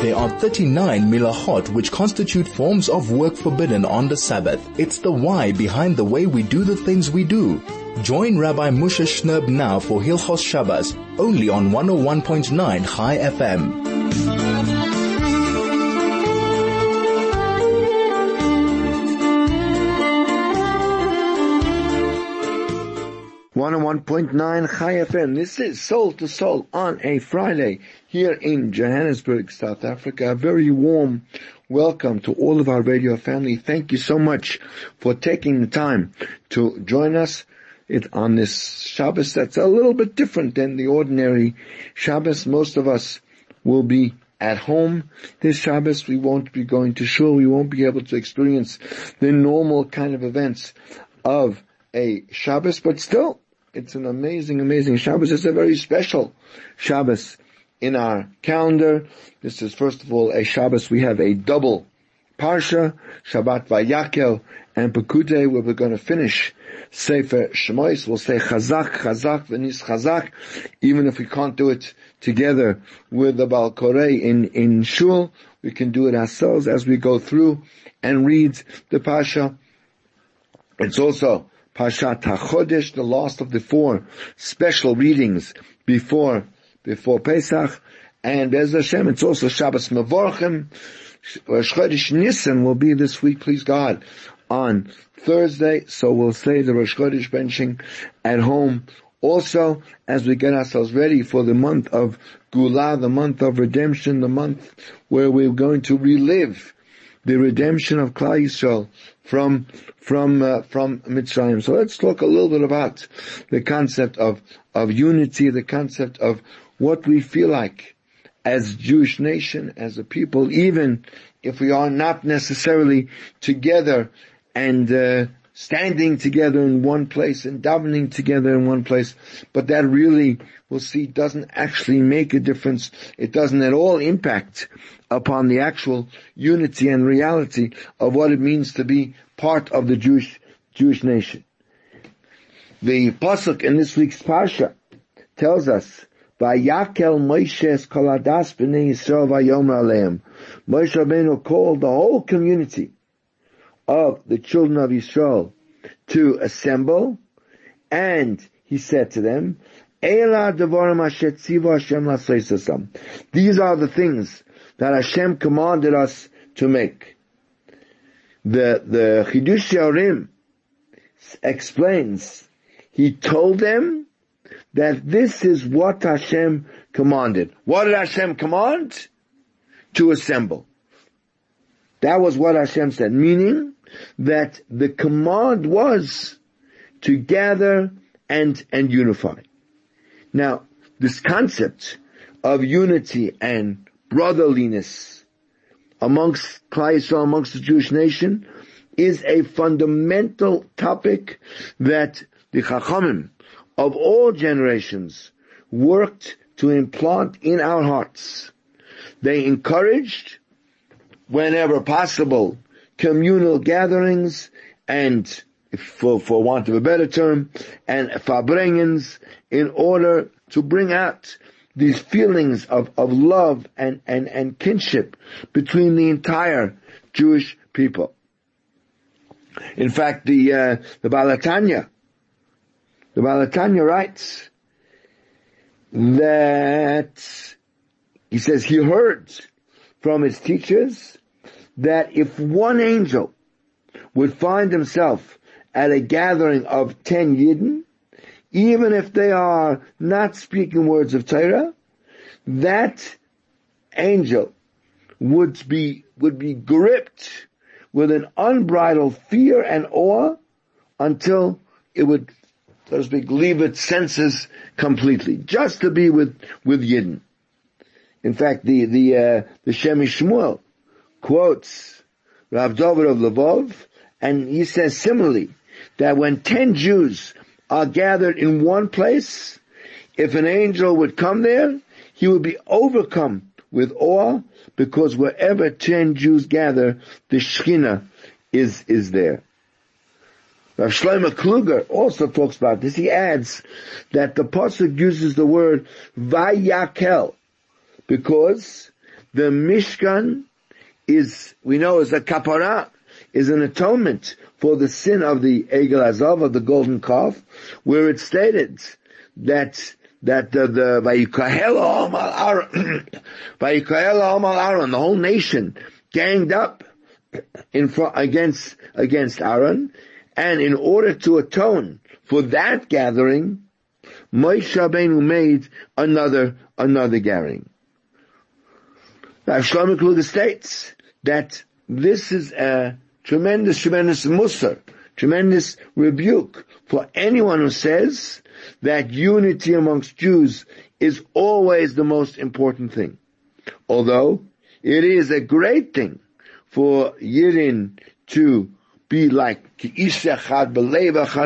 There are 39 milahot which constitute forms of work forbidden on the Sabbath. It's the why behind the way we do the things we do. Join Rabbi Moshe Shnerb now for Hilchos Shabbos, only on 101.9 Chai FM. 101.9 Chai FM. This is Soul to Soul on a Friday here in Johannesburg, South Africa. A very warm welcome to all of our radio family. Thank you so much for taking the time to join us on this Shabbos that's a little bit different than the ordinary Shabbos. Most of us will be at home this Shabbos. We won't be going to shul. We won't be able to experience the normal kind of events of a Shabbos, but still, it's an amazing, amazing Shabbos. It's a very special Shabbos in our calendar. This is first of all a Shabbos. We have a double Parsha, Shabbat Vayakel and Pekudei, where we're going to finish Sefer Shemois. We'll say Chazak, Chazak, V'nis Chazak, even if we can't do it together with the Baal Korei in, in Shul, we can do it ourselves as we go through and read the Parsha. It's also Parshat HaChodesh, the last of the four special readings before, before Pesach. And Bez Hashem, it's also Shabbos Mevorchim. Chodesh Nisan will be this week, please God, on Thursday. So we'll say the Rosh Chodesh benching at home. Also, as we get ourselves ready for the month of Geula, the month of redemption, the month where we're going to relive the redemption of Klal Yisrael from from uh, from Mitzrayim. So let's talk a little bit about the concept of of unity, the concept of what we feel like as Jewish nation, as a people, even if we are not necessarily together and uh, standing together in one place and davening together in one place, but that really, we'll see, doesn't actually make a difference. It doesn't at all impact upon the actual unity and reality of what it means to be part of the Jewish, Jewish nation. The pasuk in this week's parsha tells us, "Vayakel Moshe koladas b'nei Yisrael vayomer aleim." Moshe Rabbeinu called the whole community of the children of Israel to assemble, and he said to them, These are the things that Hashem commanded us to make. The, the Chiddushei HaRim explains, he told them that this is what Hashem commanded. What did Hashem command? To assemble. That was what Hashem said, meaning that the command was to gather and, and unify. Now, this concept of unity and brotherliness amongst Klal amongst the Jewish nation, is a fundamental topic that the Chachamim of all generations worked to implant in our hearts. They encouraged, whenever possible, communal gatherings and, for, for want of a better term, and farbrengens in order to bring out these feelings of, of love and, and, and kinship between the entire Jewish people. In fact, the, uh, the Baal HaTanya, the Baal HaTanya writes that he says he heard from his teachers that if one angel would find himself at a gathering of ten Yidden, even if they are not speaking words of Torah, that angel would be, would be gripped with an unbridled fear and awe until it would, so to speak, leave its senses completely, just to be with, with Yidden. In fact, the, the, uh, the Shem MiShmuel quotes Rav David of Lvov, and he says similarly, that when ten Jews are gathered in one place, if an angel would come there, he would be overcome with awe because wherever ten Jews gather, the Shekhinah is, is there. Rav Shlomo Kluger also talks about this. He adds that the pasuk uses the word vayakel because the Mishkan is, we know is a kapara, is an atonement for the sin of the Egel HaZahav, of the golden calf, where it stated that that the, the Aaron, the whole nation ganged up in front, against, against Aaron, and in order to atone for that gathering, Moshe Rabbeinu made another, another gathering. Rav Shlomo Kluger states that this is a tremendous, tremendous musar, tremendous rebuke for anyone who says that unity amongst Jews is always the most important thing. Although it is a great thing for Yidden to be like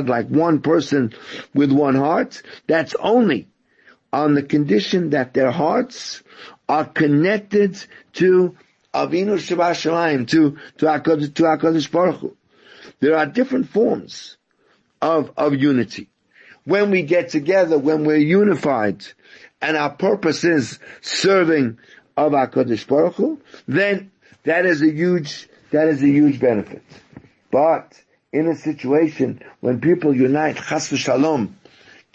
like one person with one heart, that's only on the condition that their hearts are connected to Avinu Shabbat to, to HaKadosh, to HaKadosh Baruch Hu. There are different forms of, of unity. When we get together, when we're unified, and our purpose is serving of HaKadosh Baruch Hu, then that is a huge, that is a huge benefit. But in a situation when people unite chas v'shalom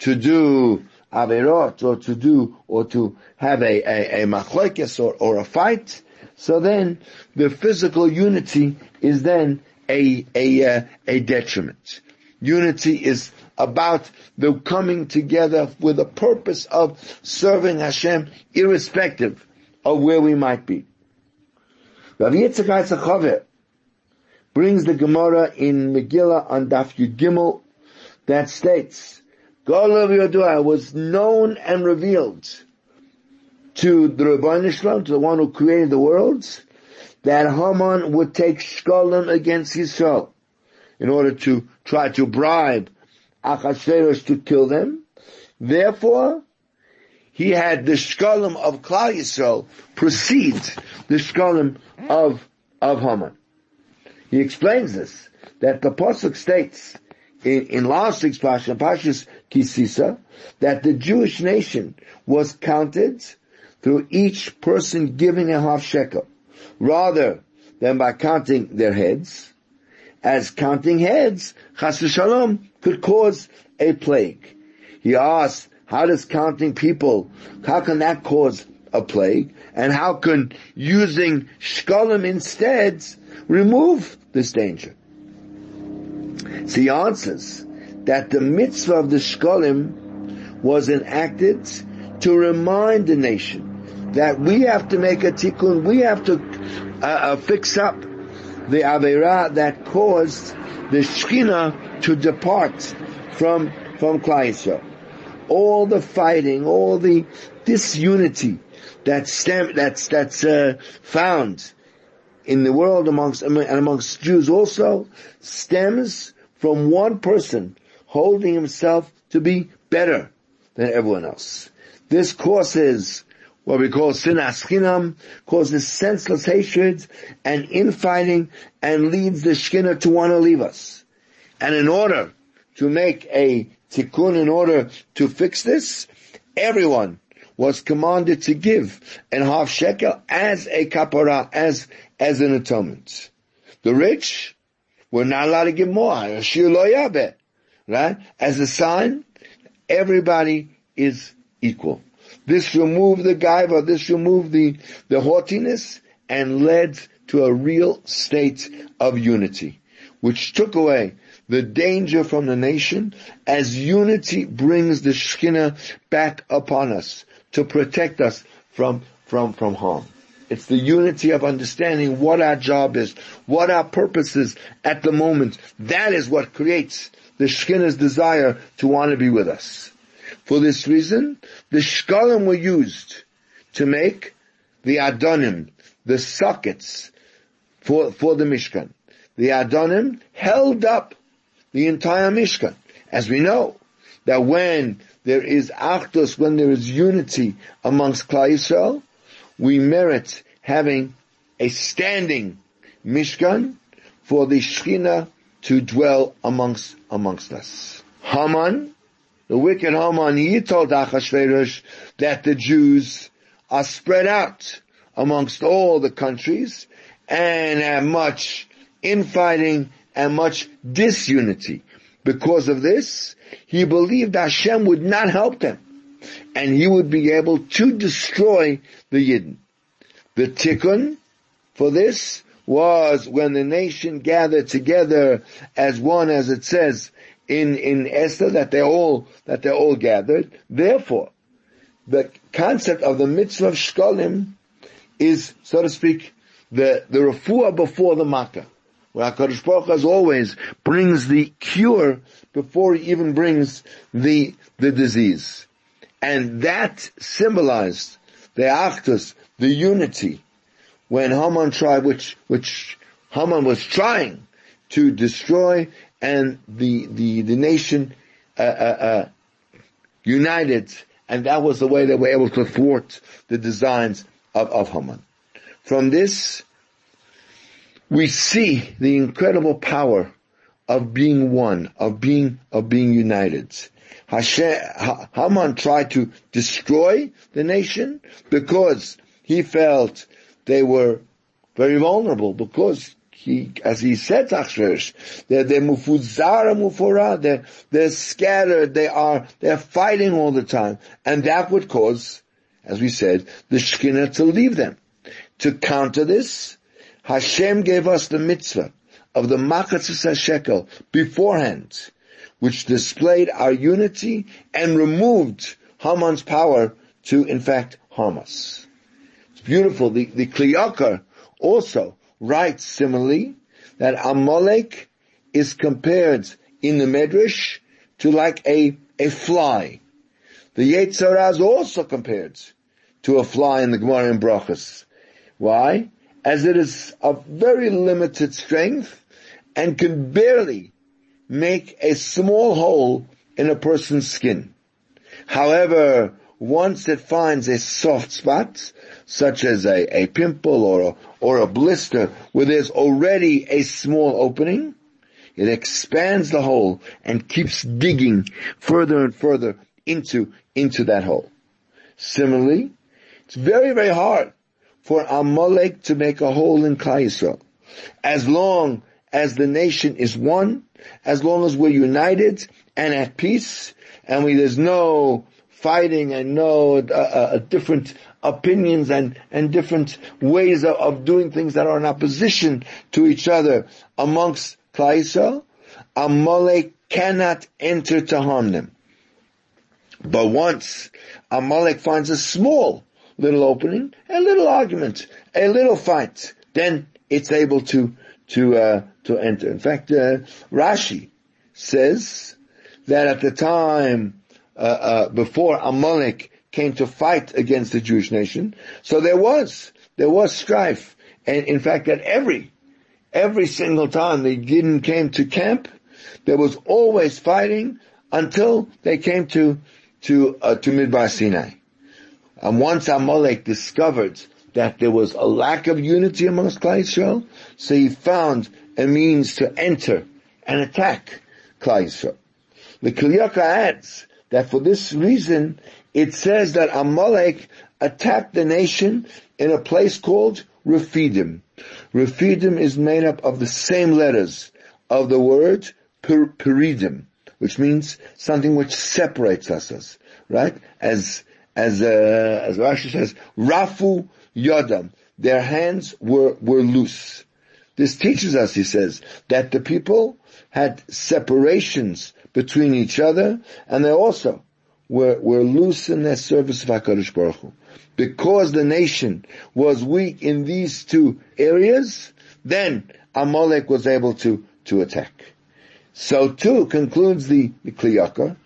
to do averot or to do or to have a a, a or, or a fight, so then the physical unity is then a a uh, a detriment. Unity is about the coming together with a purpose of serving Hashem, irrespective of where we might be. Rav Yitzchak brings the Gemara in Megillah on Daf Yud Gimel that states, Golav Yodua was known and revealed to the Ribbono Shel Olam, to the one who created the worlds, that Haman would take Shkolim against Yisrael in order to try to bribe Achashverosh to kill them. Therefore, he had the Shkolim of Klal Yisrael precede the Shkolim of, of Haman. He explains this, that the Pasuk states in, in last week's Pasha, Pashas Kisisa, that the Jewish nation was counted through each person giving a half shekel, rather than by counting their heads, as counting heads, chas shalom, could cause a plague. He asked, how does counting people, how can that cause a plague? And how can using shkolim instead remove this danger? So he answers that the mitzvah of the shkolim was enacted to remind the nation that we have to make a tikkun, we have to uh, uh, fix up the avera that caused the shkina to depart from from Klal All the fighting, all the disunity that stem, that's, that's, uh, found in the world amongst, and amongst Jews also stems from one person holding himself to be better than everyone else. This causes what we call sinas chinam, causes senseless hatred and infighting and leads the shkina to want to leave us. And in order to make a tikkun, in order to fix this, everyone was commanded to give an half shekel as a kapara, as, as an atonement. The rich were not allowed to give more. Right? As a sign, everybody is equal. This removed the gaiva, this removed the, the haughtiness and led to a real state of unity, which took away the danger from the nation as unity brings the Shekhinah back upon us to protect us from, from, from harm. It's the unity of understanding what our job is, what our purpose is at the moment. That is what creates the Shekhinah's desire to want to be with us. For this reason, the shkalim were used to make the adonim, the sockets for, for the Mishkan. The adonim held up the entire Mishkan. As we know, that when there is achdus, when there is unity amongst Klal Yisrael, we merit having a standing Mishkan for the Shekhinah to dwell amongst, amongst us. Haman, the wicked Haman, he told Achashverosh that the Jews are spread out amongst all the countries and have much infighting and much disunity. Because of this, he believed Hashem would not help them and he would be able to destroy the Yidden. The tikkun for this was when the nation gathered together as one, as it says in, in Esther, that they all, that they all gathered. Therefore, the concept of the mitzvah of shkolim is, so to speak, the, the refuah before the makkah. Where HaKadosh Baruch as always brings the cure before he even brings the, the disease. And that symbolized the achdus, the unity, when Haman tried, which, which Haman was trying to destroy and the, the, the nation, uh, uh, uh, united and that was the way they were able to thwart the designs of, of Haman. From this, we see the incredible power of being one, of being, of being united. Hashem, Haman tried to destroy the nation because he felt they were very vulnerable because he, as he said, Achashverosh, they're, they're mufuzara mufora, they're, they're scattered, they are, they're fighting all the time. And that would cause, as we said, the Shekhinah to leave them. To counter this, Hashem gave us the mitzvah of the Machatzis HaShekel beforehand, which displayed our unity and removed Haman's power to, in fact, harm us. It's beautiful. The, the Kli Yakar also writes similarly that Amalek is compared in the Medrash to like a, a fly. The Yetzer Hara is also compared to a fly in the Gemara in Brachas. Why? As it is of very limited strength and can barely make a small hole in a person's skin. However, once it finds a soft spot, such as a, a pimple or a, or a blister where there's already a small opening, it expands the hole and keeps digging further and further into, into that hole. Similarly, it's very, very hard for Amalek to make a hole in Klal As long as the nation is one, as long as we're united and at peace, and we, there's no fighting and no uh, uh, different opinions and, and different ways of, of, doing things that are in opposition to each other amongst Klal Amalek cannot enter to harm them. But once Amalek finds a small little opening, a little argument, a little fight, then it's able to to uh, to enter. In fact, uh, Rashi says that at the time uh, uh, before Amalek came to fight against the Jewish nation. So there was, there was strife. And in fact, at every, every single time the Yidden came to camp, there was always fighting until they came to, to, uh, to Midbar Sinai. And once Amalek discovered that there was a lack of unity amongst Klal Yisrael, so he found a means to enter and attack Klal Yisrael. The Kli Yakar adds that for this reason, it says that Amalek attacked the nation in a place called Rephidim. Rephidim is made up of the same letters of the word Peridim, which means something which separates us, right? As, as, uh, as Rashi says, Rafu Yodam. Their hands were, were loose. This teaches us, he says, that the people had separations between each other, and they also were, were loose in their service of HaKadosh Baruch Hu. Because the nation was weak in these two areas, then Amalek was able to, to attack. So too concludes the, the Kli Yakar.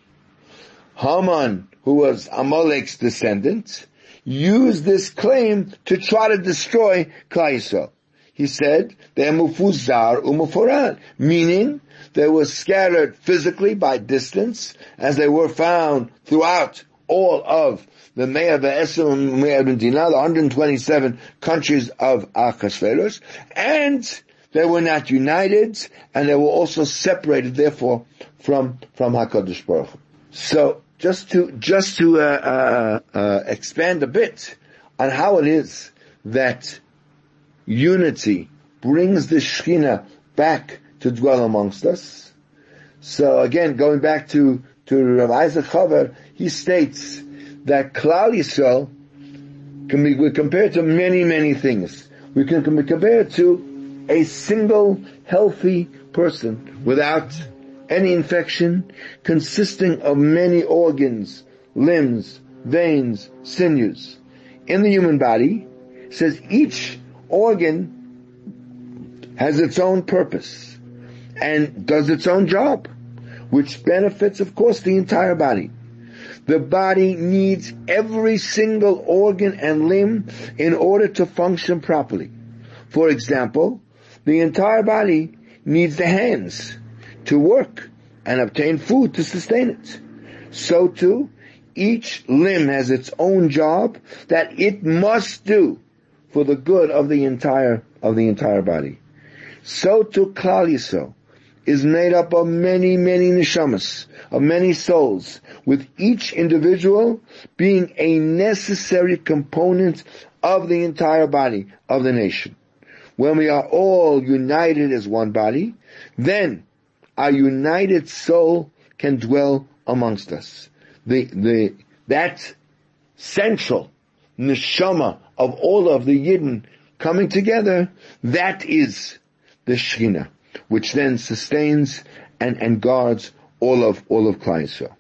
Haman, who was Amalek's descendant, used this claim to try to destroy Klal He said, they're mufuzar umuforan, meaning they were scattered physically by distance as they were found throughout all of the Me'ah Ve'esim Me'ah Dina, the 127 countries of Achashverosh, and they were not united, and they were also separated, therefore, from, from HaKadosh Baruch So, just to, just to, uh, uh, uh, expand a bit on how it is that unity brings the Shekhinah back to dwell amongst us. So again, going back to, to Rav Isaac Chaver, he states that Klal Yisrael can be compared to many, many things. We can be compared to a single healthy person without any infection, consisting of many organs, limbs, veins, sinews. In the human body, says each organ has its own purpose and does its own job, which benefits, of course, the entire body. The body needs every single organ and limb in order to function properly. For example, the entire body needs the hands to work and obtain food to sustain it. So too, each limb has its own job that it must do for the good of the entire, of the entire body. So too Klal Yisrael is made up of many, many neshamas, of many souls, with each individual being a necessary component of the entire body of the nation. When we are all united as one body, then our united soul can dwell amongst us. The, the, that central neshama of all of the Yidden coming together, that is the Shekhinah which then sustains and, and guards all of, all of Yisrael.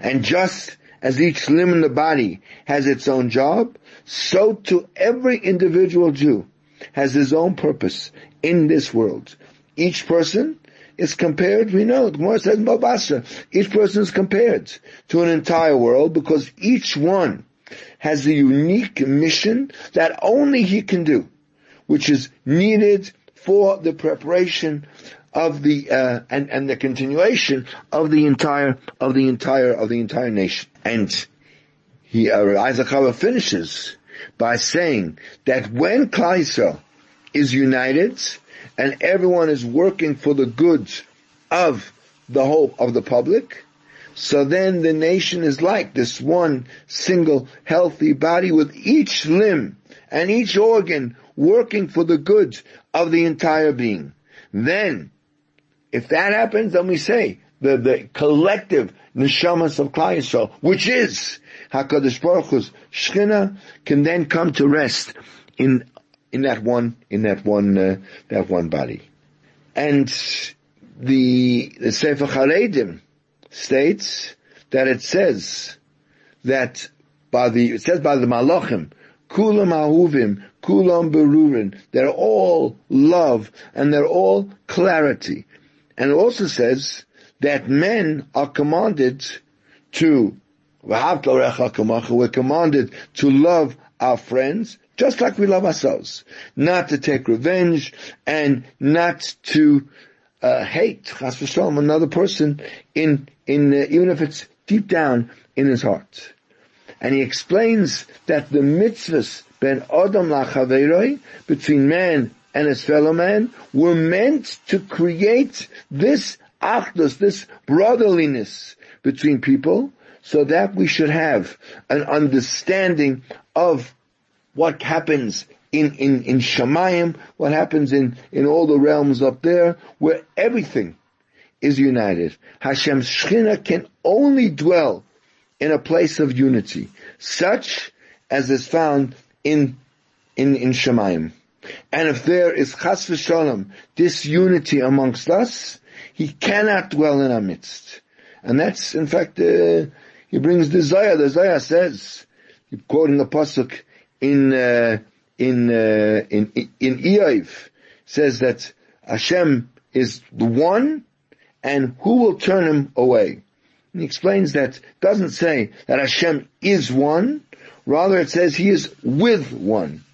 And just as each limb in the body has its own job, so to every individual Jew has his own purpose in this world. Each person is compared, we know, the Gemara says in Babasra, each person is compared to an entire world because each one has a unique mission that only he can do, which is needed for the preparation of the uh, and and the continuation of the entire of the entire of the entire nation. And he uh, Isaac Chaver finishes by saying that when Klal is united and everyone is working for the good of the whole of the public, so then the nation is like this one single healthy body with each limb and each organ working for the good of the entire being. Then, if that happens, then we say the, the collective neshamas of Klal Yisrael, which is Hakadosh Baruch Hu's Shechina, can then come to rest in in that one in that one uh, that one body, and the the Sefer Charedim states that it says that by the it says by the Malachim Kulam ahuvim, kulam berurin. They're all love and they're all clarity. And it also says that men are commanded to, we're commanded to love our friends just like we love ourselves. Not to take revenge and not to uh, hate another person in in uh, even if it's deep down in his heart. And he explains that the mitzvahs ben Adam lachaveroi, between man and his fellow man, were meant to create this achdus, this brotherliness between people, so that we should have an understanding of what happens in, in, in Shemayim, what happens in, in all the realms up there, where everything is united. Hashem's Shechina can only dwell in a place of unity, such as is found in, in, in Shemayim. And if there is chas v'shalom, disunity amongst us, he cannot dwell in our midst. And that's, in fact, uh, he brings the Zayah. The Zayah says, quoting the pasuk in uh, in uh, in in Iyov, says that Hashem is the one, and who will turn him away? And he explains that doesn't say that Hashem is one, rather it says he is with one.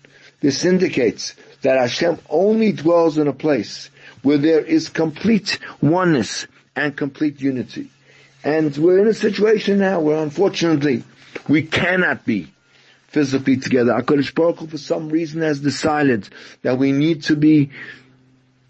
This indicates that Hashem only dwells in a place where there is complete oneness and complete unity. And we're in a situation now where unfortunately we cannot be physically together. HaKadosh Baruch Hu for some reason has decided that we need to be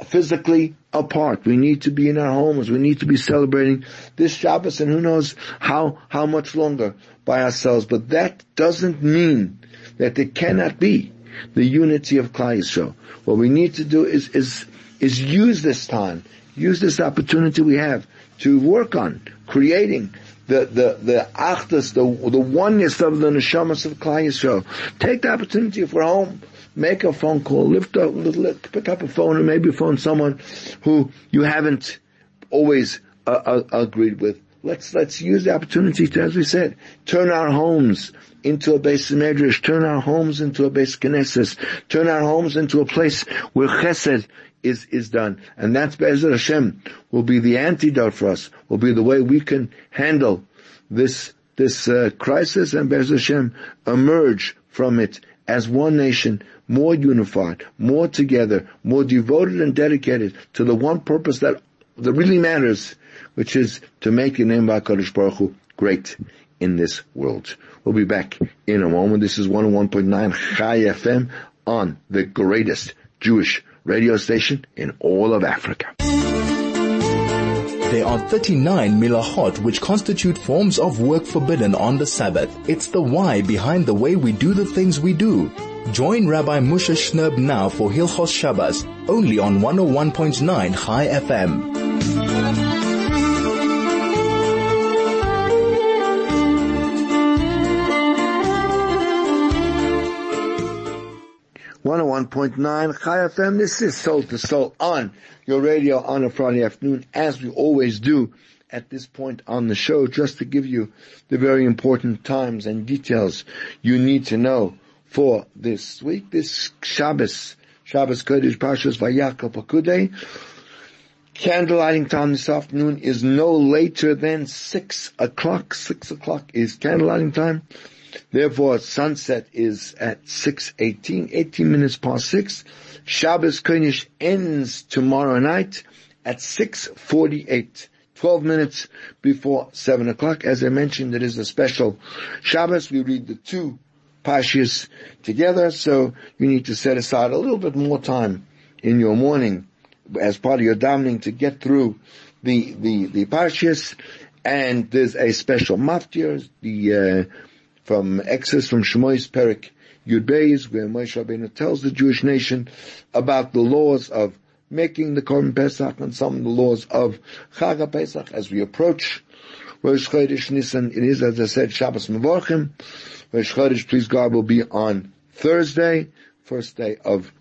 physically apart. We need to be in our homes. We need to be celebrating this Shabbos and who knows how, how much longer by ourselves. But that doesn't mean that there cannot be the unity of Klal Yisrael. What we need to do is, is, is use this time, use this opportunity we have to work on creating the, the, the achdus, the, the oneness of the neshamas of Klal Yisrael. Take the opportunity if we're home, make a phone call, lift up, lift, pick up a phone and maybe phone someone who you haven't always uh, uh, agreed with. Let's, let's use the opportunity to, as we said, turn our homes into a beis medrash, turn our homes into a beis knesses, turn our homes into a place where chesed is, is done. And that's Be'ezer Hashem will be the antidote for us, will be the way we can handle this, this, uh, crisis and Be'ezer Hashem emerge from it as one nation, more unified, more together, more devoted and dedicated to the one purpose that, that really matters, which is to make the name of HaKadosh Baruch Hu great in this world. We'll be back in a moment. This is 101.9 Chai FM on the greatest Jewish radio station in all of Africa. There are 39 milahot which constitute forms of work forbidden on the Sabbath. It's the why behind the way we do the things we do. Join Rabbi Moshe Shnerb now for Hilchos Shabbos, only on 101.9 Chai FM. 101.9 Chai FM. This is Soul to Soul on your radio on a Friday afternoon, as we always do at this point on the show, just to give you the very important times and details you need to know for this week, this Shabbos, Shabbos Kodesh Pashas Vayakal Pakudei. Candlelighting time this afternoon is no later than six o'clock. Six o'clock is candlelighting time. Therefore, sunset is at 6.18, 18 minutes past 6. Shabbos Kodesh ends tomorrow night at 6.48. 12 minutes before 7 o'clock. As I mentioned, it is a special Shabbos. We read the two Pashas together, so you need to set aside a little bit more time in your morning as part of your davening to get through the, the, the Pashas. And there's a special maftir, the, uh, from Exodus, from Shemois Perik Yud Beis, where Moshe Rabbeinu tells the Jewish nation about the laws of making the Korban Pesach and some of the laws of Chag Pesach as we approach Rosh Chodesh Nisan. It is, as I said, Shabbos Mevorchim. Rosh Chodesh, please God, will be on Thursday, first day of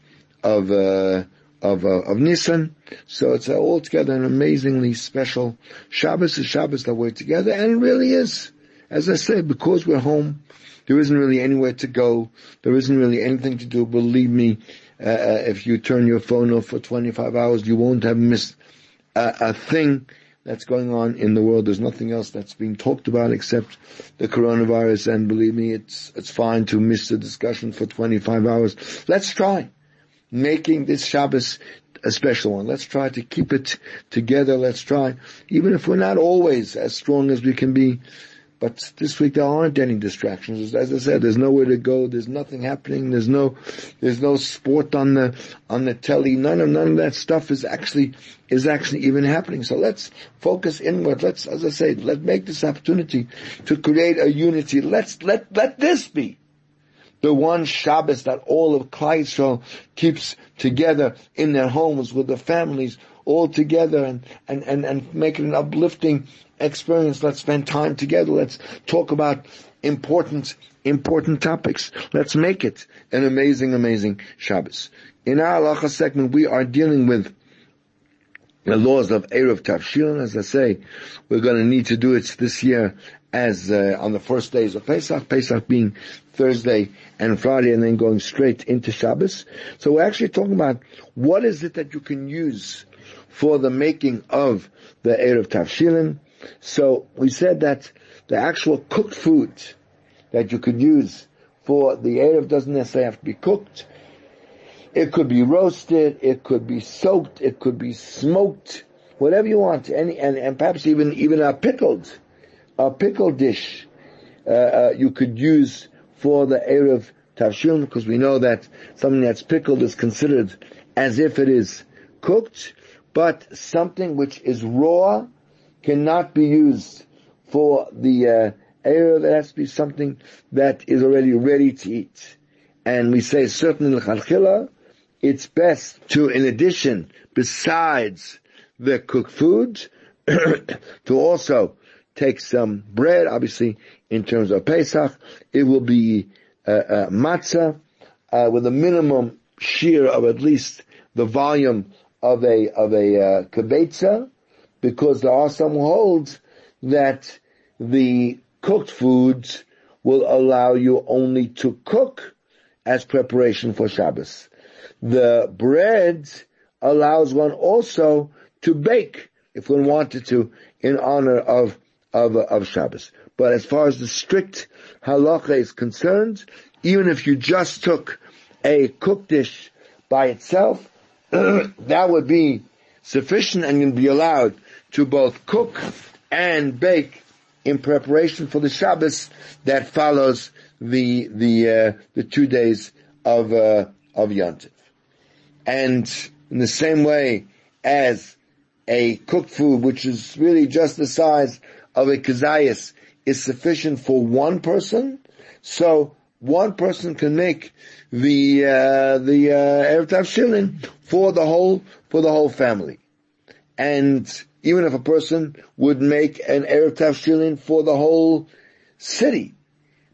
of uh, of uh, of Nisan. So it's uh, altogether an amazingly special Shabbos. A Shabbos that we're together, and it really is. As I said, because we're home, there isn't really anywhere to go. There isn't really anything to do. Believe me, uh, uh if you turn your phone off for 25 hours, you won't have missed a, a thing that's going on in the world. There's nothing else that's being talked about except the coronavirus. And believe me, it's, it's fine to miss the discussion for 25 hours. Let's try making this Shabbos a special one. Let's try to keep it together. Let's try, even if we're not always as strong as we can be, but this week there aren't any distractions. As I said, there's nowhere to go. There's nothing happening. There's no, there's no sport on the, on the telly. None of, none of that stuff is actually, is actually even happening. So let's focus inward. Let's, as I say, let's make this opportunity to create a unity. Let's, let, let this be the one Shabbos that all of Klal Yisrael keeps together in their homes with their families all together and, and, and, and make it an uplifting experience. Let's spend time together. Let's talk about important, important topics. Let's make it an amazing, amazing Shabbos. In our halacha segment, we are dealing with the laws of Eruv Tavshilin. As I say, we're going to need to do it this year as uh, on the first days of Pesach, Pesach being Thursday and Friday, and then going straight into Shabbos. So we're actually talking about what is it that you can use for the making of the Eruv Tavshilin. So we said that the actual cooked food that you could use for the Erev doesn't necessarily have to be cooked. It could be roasted, it could be soaked, it could be smoked, whatever you want, any, and, and perhaps even, even a pickled, a pickled dish, uh, uh, you could use for the Eruv Tavshilin, because we know that something that's pickled is considered as if it is cooked, but something which is raw, cannot be used for the uh, area. That has to be something that is already ready to eat. and we say certainly l'chalchila, it's best to, in addition, besides the cooked food, to also take some bread, obviously in terms of Pesach, it will be uh, uh, matzah uh, with a minimum shear of at least the volume of a of a uh, kibetza, because there are some holds that the cooked foods will allow you only to cook as preparation for Shabbos. The bread allows one also to bake if one wanted to in honor of of of Shabbos. But as far as the strict halacha is concerned, even if you just took a cooked dish by itself, that would be sufficient and you'd be allowed to both cook and bake in preparation for the Shabbos that follows the the uh, the two days of uh, of Yontif. And in the same way as a cooked food, which is really just the size of a kazayas, is sufficient for one person, so one person can make the uh, the uh, erev for the whole for the whole family, and even if a person would make an eruv tavshilin for the whole city,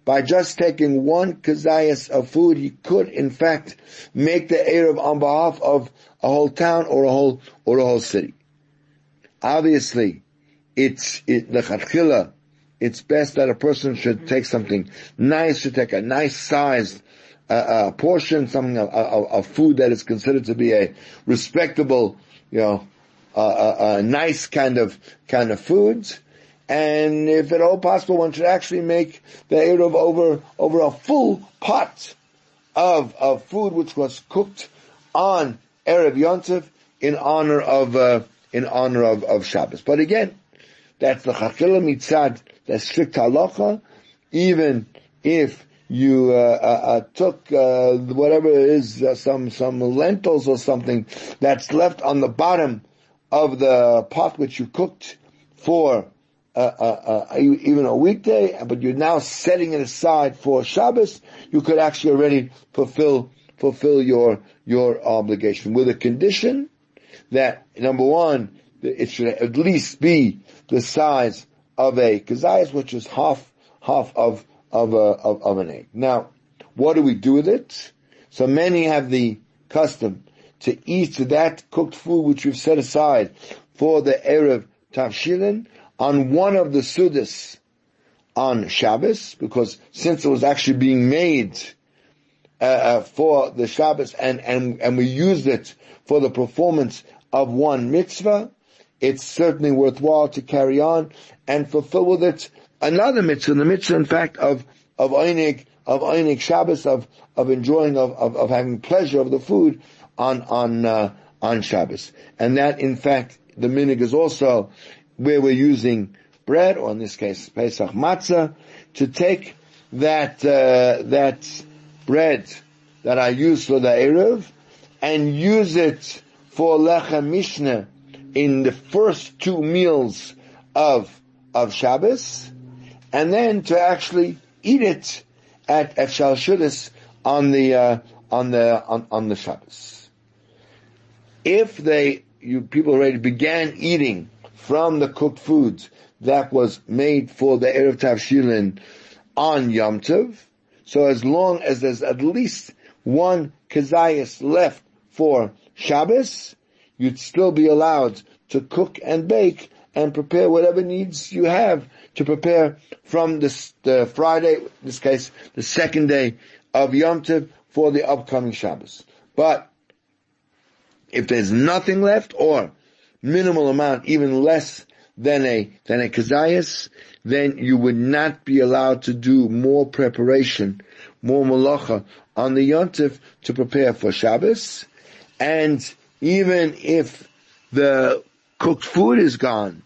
by just taking one kazayas of food, he could in fact make the erev on behalf of a whole town or a whole or a whole city. Obviously, it's it, the chatchila it's best that a person should take something nice, should take a nice sized uh, uh, portion, something of, of, of, food that is considered to be a respectable, you know, uh, a nice kind of kind of foods. And if at all possible, one should actually make the eruv over over a full pot of of food which was cooked on erev yontif in honor of uh, in honor of, of Shabbos. But again, that's the chachila mitzad that's strict halacha, even if you uh, uh, uh took uh, whatever it is, uh, some some lentils or something that's left on the bottom of the pot which you cooked for uh, even a weekday, but you're now setting it aside for Shabbos, you could actually already fulfill fulfill your your obligation with a condition that number one, it should at least be the size of a kazayas, which is half half of of, a, of of an egg. Now, what do we do with it? So many have the custom to eat that cooked food which we've set aside for the eruv tavshilin on one of the sudas on Shabbos, because since it was actually being made uh, uh, for the Shabbos and, and, and we used it for the performance of one mitzvah, it's certainly worthwhile to carry on and fulfill with it another mitzvah, the mitzvah in fact of, of Einig, of Einig Shabbos, of, of enjoying, of, of, of having pleasure of the food on, on, uh, on Shabbos. And that in fact, the minig is also where we're using bread, or in this case, Pesach matzah, to take that, uh, that bread that I use for the Erev and use it for Lechem Mishnah in the first two meals of of Shabbos, and then to actually eat it at at Shalshudas on the uh, on the on, on the Shabbos. If they you people already began eating from the cooked foods that was made for the eruv tavshilin on Yom Tov, so as long as there's at least one kazayas left for Shabbos, you'd still be allowed to cook and bake and prepare whatever needs you have to prepare from this, the Friday, in this case, the second day of Yom Tov for the upcoming Shabbos. But if there's nothing left or minimal amount, even less than a, than a kazayas, then you would not be allowed to do more preparation, more malacha on the yontif to prepare for Shabbos. And even if the cooked food is gone,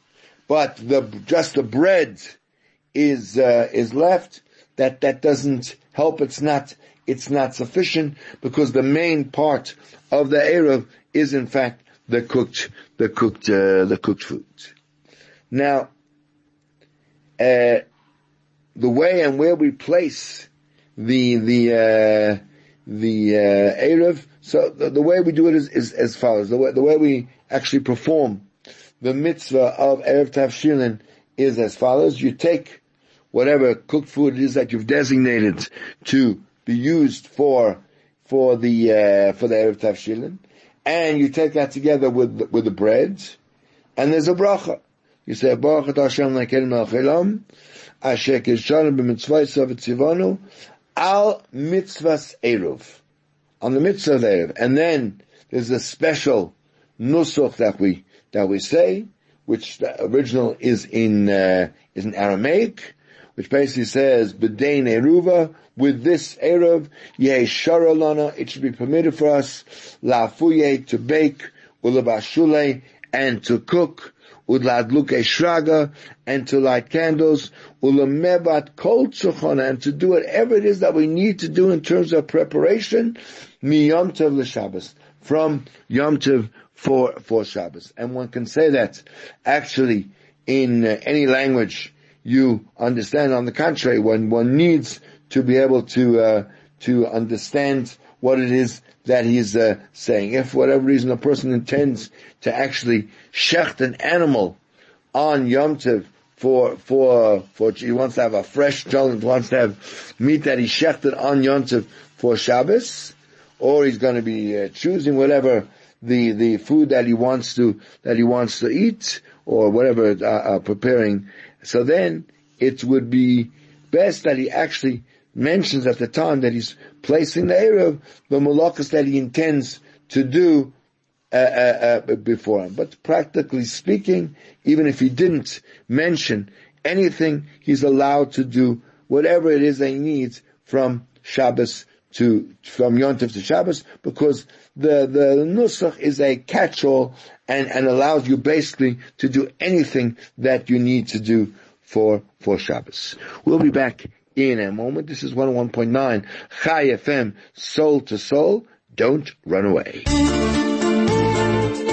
but the just the bread is uh, is left. That that doesn't help. It's not it's not sufficient because the main part of the erev is in fact the cooked the cooked uh, the cooked food. Now, uh, the way and where we place the the uh, the uh, Erev. So the, the, way we do it is, is as follows. The way, the way we actually perform the mitzvah of Eruv Tavshilin is as follows. You take whatever cooked food it is that you've designated to be used for for the uh, for the Eruv Tavshilin, and you take that together with with the bread, and there's a bracha. You say Baruch Hashem Lekein Melchelam, Asher Kishalim b'mitzvah Tzivonu, al mitzvahs eruv, on the mitzvah eruv, and then there's a special nusach that we that we say, which the original is in uh, is in Aramaic, which basically says b'dein eruva. With this eruv, yeh sharalana, it should be permitted for us lafuye to bake, ulabashule, and to cook udladluke shraga, and to light candles, ulamebat kol tzuchona, and to do whatever it is that we need to do in terms of preparation, mi Yom Tov from Yom for, for Shabbos. And one can say that actually in uh, any language you understand. On the contrary, when one needs to be able to, uh, to understand what it is that he's uh, saying. If for whatever reason a person intends to actually shecht an animal on Yom Tov for for for he wants to have a fresh joint, wants to have meat that he shechted on Yom Tov for Shabbos, or he's going to be uh, choosing whatever the the food that he wants to that he wants to eat or whatever uh, uh, preparing. So then it would be best that he actually mentions at the time that he's placing the Eruv, the melachos that he intends to do uh, uh, uh, before him. But practically speaking, even if he didn't mention anything, he's allowed to do whatever it is that he needs from Shabbos to, from Yontif to Shabbos, because the, the Nusach is a catch-all and, and allows you basically to do anything that you need to do for, for Shabbos. We'll be back in a moment. This is 101.9 Chai FM, soul to soul. Don't run away.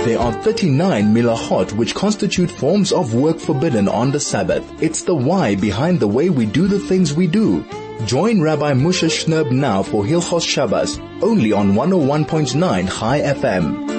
There are 39 melachot which constitute forms of work forbidden on the Sabbath. It's the why behind the way we do the things we do. Join Rabbi Moshe Shnerb now for Hilchos Shabbos, only on 101.9 Chai FM.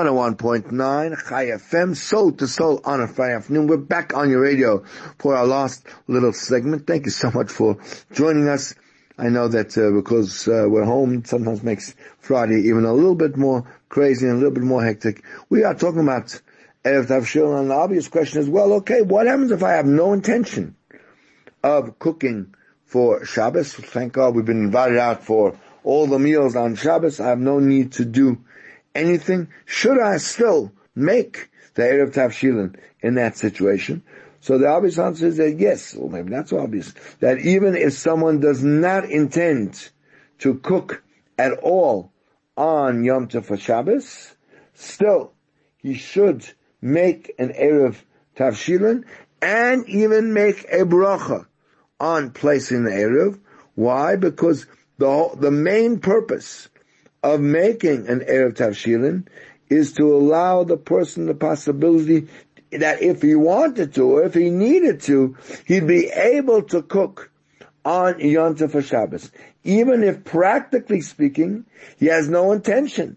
101.9 Chai FM, soul to soul on a Friday afternoon. We're back on your radio for our last little segment. Thank you so much for joining us. I know that uh, because uh, we're home, sometimes makes Friday even a little bit more crazy and a little bit more hectic. We are talking about Eruv Tavshilin, and the obvious question is, well, okay, what happens if I have no intention of cooking for Shabbos? Thank God we've been invited out for all the meals on Shabbos. I have no need to do anything? Should I still make the Eruv Tavshilin in that situation? So the obvious answer is that yes, or maybe not so obvious, that even if someone does not intend to cook at all on Yom Tov for Shabbos, still he should make an Eruv Tavshilin and even make a bracha on placing the Eruv. Why? Because the, the main purpose of making an Eruv Tavshilin is to allow the person the possibility that if he wanted to, or if he needed to, he'd be able to cook on Yom Tov Shabbos. Even if practically speaking, he has no intention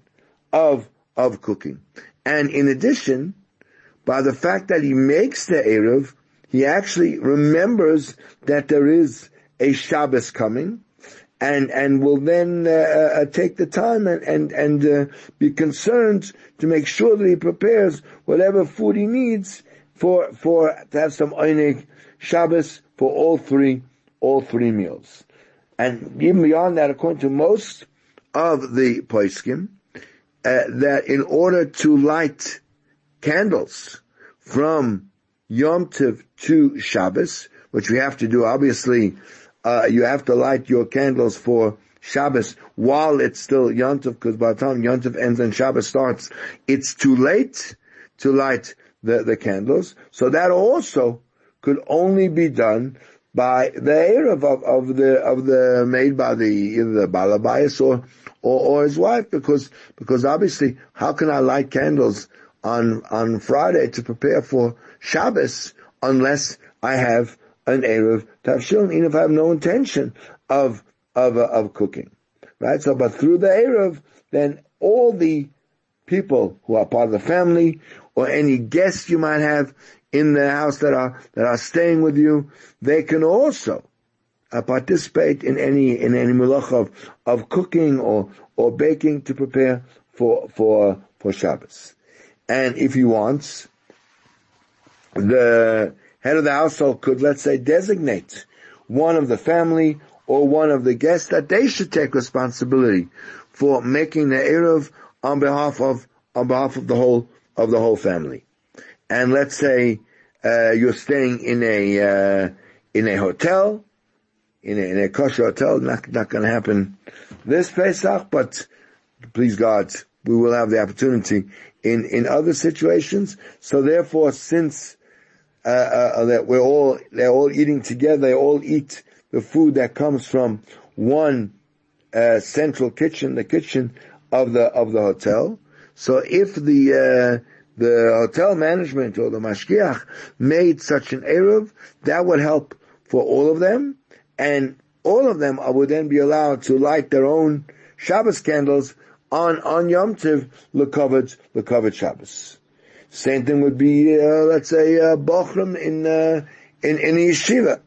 of, of cooking. And in addition, by the fact that he makes the Eruv, he actually remembers that there is a Shabbos coming, and and will then uh, uh, take the time and and and uh, be concerned to make sure that he prepares whatever food he needs for for to have some oneg Shabbos for all three all three meals, and even beyond that, according to most of the poskim, uh, that in order to light candles from Yom Tov to Shabbos, which we have to do obviously uh, you have to light your candles for Shabbos while it's still Yontif, because by the time Yontif ends and Shabbos starts, it's too late to light the, the candles. So that also could only be done by the Eruv of, of the, of the, made by the, either the baal habayis or, or, or his wife, because, because obviously, how can I light candles on, on Friday to prepare for Shabbos unless I have an Eruv Tavshilin, even if I have no intention of, of, uh, of cooking. Right? So, but through the Eruv, then all the people who are part of the family or any guests you might have in the house that are, that are staying with you, they can also uh, participate in any, in any milach of, of cooking or, or baking to prepare for, for, for Shabbos. And if he wants, the head of the household could, let's say, designate one of the family or one of the guests that they should take responsibility for making the Eruv on behalf of, on behalf of the whole, of the whole family. And let's say, uh, you're staying in a, uh, in a hotel, in a, in a kosher hotel, not, not gonna happen this Pesach, but please God, we will have the opportunity in, in other situations. So therefore, since uh, uh, that we're all they're all eating together, they all eat the food that comes from one uh, central kitchen, the kitchen of the of the hotel. So if the uh, the hotel management or the mashgiach made such an eruv, that would help for all of them, and all of them would then be allowed to light their own Shabbos candles on on Yom Tiv lekovet lekovet Shabbos. Same thing would be, uh, let's say, uh, bochurim in, uh, in, in yeshiva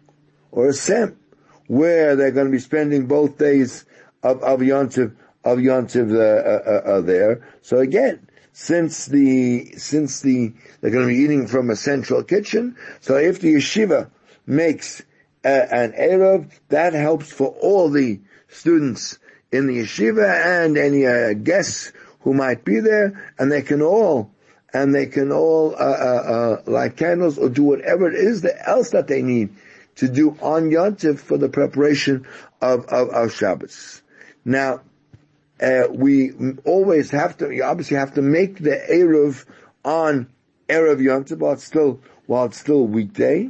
or a sem, where they're going to be spending both days of, of Yontiv, of Yontiv, uh, uh, uh, there. So again, since the, since the, they're going to be eating from a central kitchen, so if the yeshiva makes uh, an Eruv, that helps for all the students in the yeshiva and any uh, guests who might be there, and they can all and they can all uh, uh, uh, light candles or do whatever it is that else that they need to do on Yontif for the preparation of, of, of Shabbos. Now, uh, we always have to, you obviously have to make the Eruv on Erev Yontif while it's still, while it's still weekday.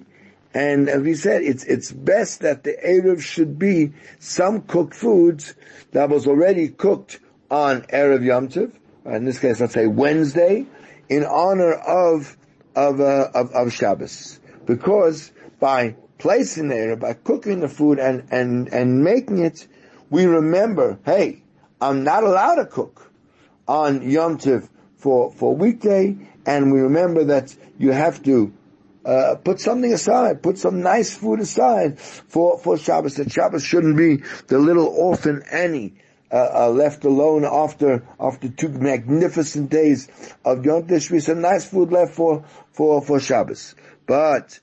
And as we said, it's, it's best that the Eruv should be some cooked foods that was already cooked on Erev Yom Tov. in this case, let's say Wednesday, in honor of of, uh, of of Shabbos, because by placing there, by cooking the food and and and making it, we remember, hey, I'm not allowed to cook on Yom Tov for for weekday, and we remember that you have to. Uh, put something aside, put some nice food aside for, for Shabbos. That Shabbos shouldn't be the little orphan Annie uh, uh, left alone after after two magnificent days of Yom Tishri. Some nice food left for for for Shabbos. But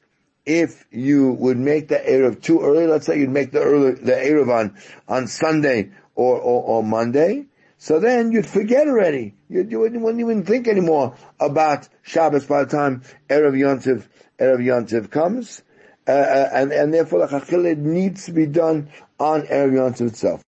if you would make the eruv too early, let's say you'd make the early the eruv on on Sunday or, or, or Monday, so then you'd forget already. You, you wouldn't, wouldn't, even think anymore about Shabbos by the time erev Yontiv erev Yontiv comes, uh, uh, and and therefore the chachilid needs to be done on erev Yontiv itself.